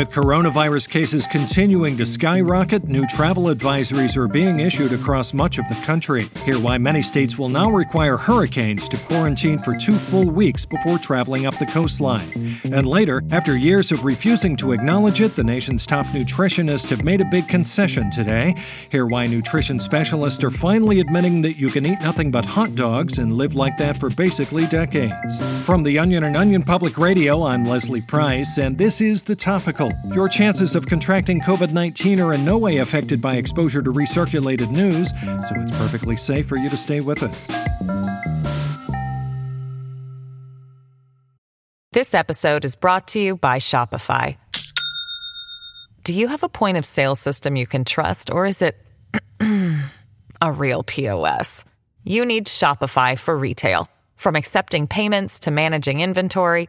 With coronavirus cases continuing to skyrocket, new travel advisories are being issued across much of the country. Hear why many states will now require hurricanes to quarantine for two full weeks before traveling up the coastline. And later, after years of refusing to acknowledge it, the nation's top nutritionists have made a big concession today. Hear why nutrition specialists are finally admitting that you can eat nothing but hot dogs and live like that for basically decades. From the Onion and Onion Public Radio, I'm Leslie Price, and this is The Topical your chances of contracting COVID 19 are in no way affected by exposure to recirculated news, so it's perfectly safe for you to stay with us. This episode is brought to you by Shopify. Do you have a point of sale system you can trust, or is it a real POS? You need Shopify for retail. From accepting payments to managing inventory,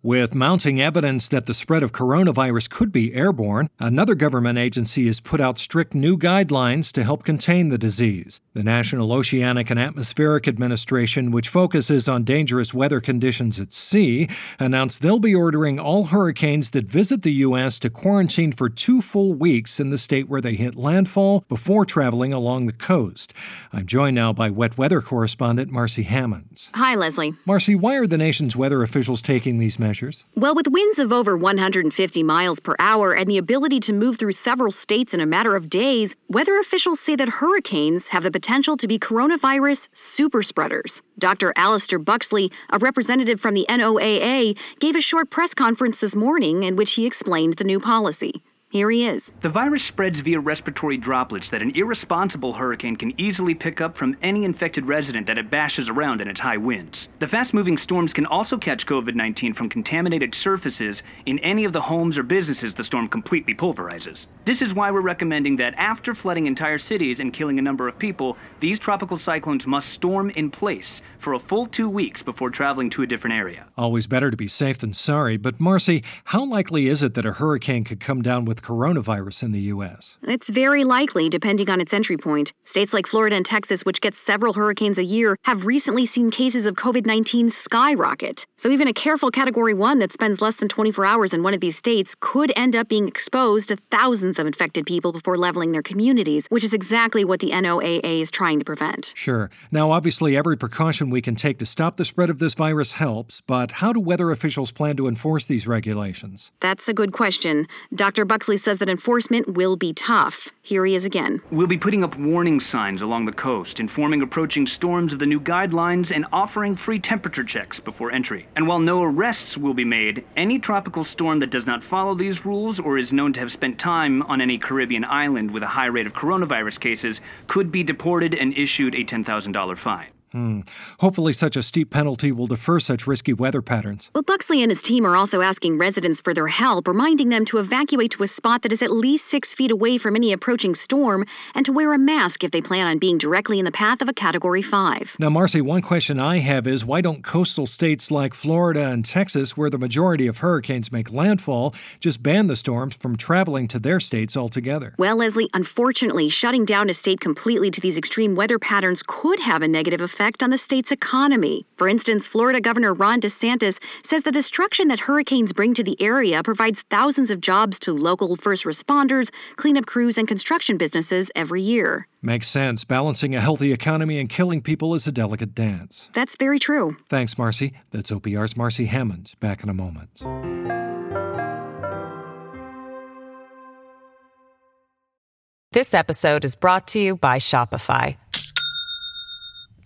With mounting evidence that the spread of coronavirus could be airborne, another government agency has put out strict new guidelines to help contain the disease. The National Oceanic and Atmospheric Administration, which focuses on dangerous weather conditions at sea, announced they'll be ordering all hurricanes that visit the U.S. to quarantine for two full weeks in the state where they hit landfall before traveling along the coast. I'm joined now by wet weather correspondent Marcy Hammonds. Hi, Leslie. Marcy, why are the nation's weather officials taking these measures? Measures? Well, with winds of over 150 miles per hour and the ability to move through several states in a matter of days, weather officials say that hurricanes have the potential to be coronavirus super spreaders. Dr. Alistair Buxley, a representative from the NOAA, gave a short press conference this morning in which he explained the new policy. Here he is. The virus spreads via respiratory droplets that an irresponsible hurricane can easily pick up from any infected resident that it bashes around in its high winds. The fast moving storms can also catch COVID 19 from contaminated surfaces in any of the homes or businesses the storm completely pulverizes. This is why we're recommending that after flooding entire cities and killing a number of people, these tropical cyclones must storm in place for a full two weeks before traveling to a different area. Always better to be safe than sorry, but Marcy, how likely is it that a hurricane could come down with with coronavirus in the U.S.? It's very likely, depending on its entry point. States like Florida and Texas, which get several hurricanes a year, have recently seen cases of COVID 19 skyrocket. So even a careful Category 1 that spends less than 24 hours in one of these states could end up being exposed to thousands of infected people before leveling their communities, which is exactly what the NOAA is trying to prevent. Sure. Now, obviously, every precaution we can take to stop the spread of this virus helps, but how do weather officials plan to enforce these regulations? That's a good question. Dr. Says that enforcement will be tough. Here he is again. We'll be putting up warning signs along the coast, informing approaching storms of the new guidelines, and offering free temperature checks before entry. And while no arrests will be made, any tropical storm that does not follow these rules or is known to have spent time on any Caribbean island with a high rate of coronavirus cases could be deported and issued a $10,000 fine. Hmm. Hopefully, such a steep penalty will defer such risky weather patterns. But Buxley and his team are also asking residents for their help, reminding them to evacuate to a spot that is at least six feet away from any approaching storm and to wear a mask if they plan on being directly in the path of a Category 5. Now, Marcy, one question I have is why don't coastal states like Florida and Texas, where the majority of hurricanes make landfall, just ban the storms from traveling to their states altogether? Well, Leslie, unfortunately, shutting down a state completely to these extreme weather patterns could have a negative effect effect on the state's economy. For instance, Florida Governor Ron DeSantis says the destruction that hurricanes bring to the area provides thousands of jobs to local first responders, cleanup crews, and construction businesses every year. Makes sense. Balancing a healthy economy and killing people is a delicate dance. That's very true. Thanks, Marcy. That's OPR's Marcy Hammond. Back in a moment. This episode is brought to you by Shopify.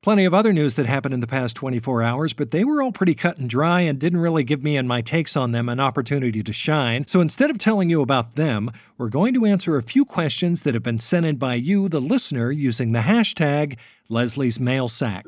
Plenty of other news that happened in the past 24 hours, but they were all pretty cut and dry and didn't really give me and my takes on them an opportunity to shine. So instead of telling you about them, we're going to answer a few questions that have been sent in by you, the listener, using the hashtag Leslie's Mail Sack.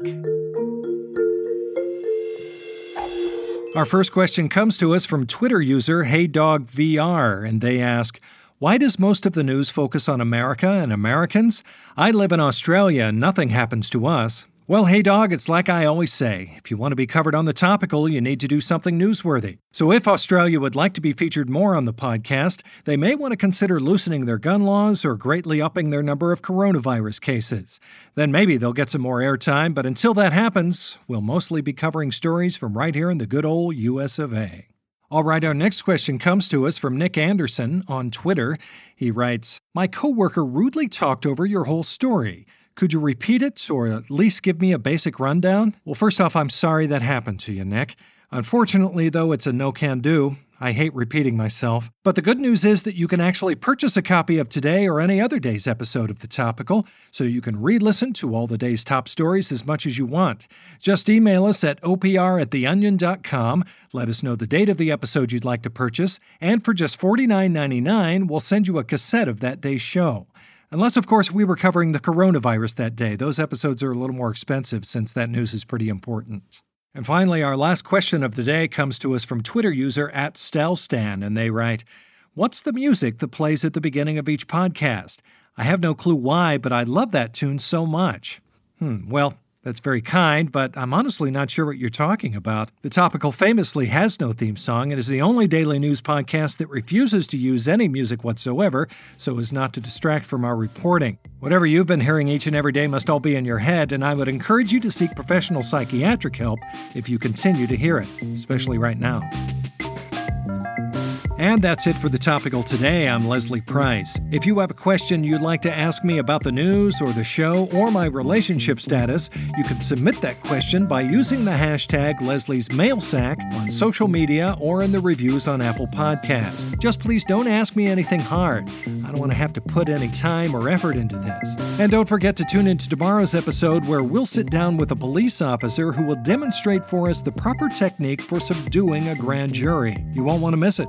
Our first question comes to us from Twitter user HeyDogVR, and they ask, why does most of the news focus on America and Americans? I live in Australia and nothing happens to us. Well, hey, dog, it's like I always say if you want to be covered on the topical, you need to do something newsworthy. So, if Australia would like to be featured more on the podcast, they may want to consider loosening their gun laws or greatly upping their number of coronavirus cases. Then maybe they'll get some more airtime, but until that happens, we'll mostly be covering stories from right here in the good old US of A. All right, our next question comes to us from Nick Anderson on Twitter. He writes My coworker rudely talked over your whole story. Could you repeat it or at least give me a basic rundown? Well, first off, I'm sorry that happened to you, Nick. Unfortunately, though, it's a no can do. I hate repeating myself. But the good news is that you can actually purchase a copy of today or any other day's episode of The Topical, so you can re listen to all the day's top stories as much as you want. Just email us at opr at theonion.com, let us know the date of the episode you'd like to purchase, and for just $49.99, we'll send you a cassette of that day's show. Unless, of course, we were covering the coronavirus that day. Those episodes are a little more expensive since that news is pretty important. And finally, our last question of the day comes to us from Twitter user at Stelstan, and they write, What's the music that plays at the beginning of each podcast? I have no clue why, but I love that tune so much. Hmm, well, that's very kind, but I'm honestly not sure what you're talking about. The Topical famously has no theme song and is the only daily news podcast that refuses to use any music whatsoever so as not to distract from our reporting. Whatever you've been hearing each and every day must all be in your head, and I would encourage you to seek professional psychiatric help if you continue to hear it, especially right now. And that's it for the topical today. I'm Leslie Price. If you have a question you'd like to ask me about the news or the show or my relationship status, you can submit that question by using the hashtag Leslie's Mailsack on social media or in the reviews on Apple Podcast. Just please don't ask me anything hard. I don't want to have to put any time or effort into this. And don't forget to tune into tomorrow's episode where we'll sit down with a police officer who will demonstrate for us the proper technique for subduing a grand jury. You won't want to miss it.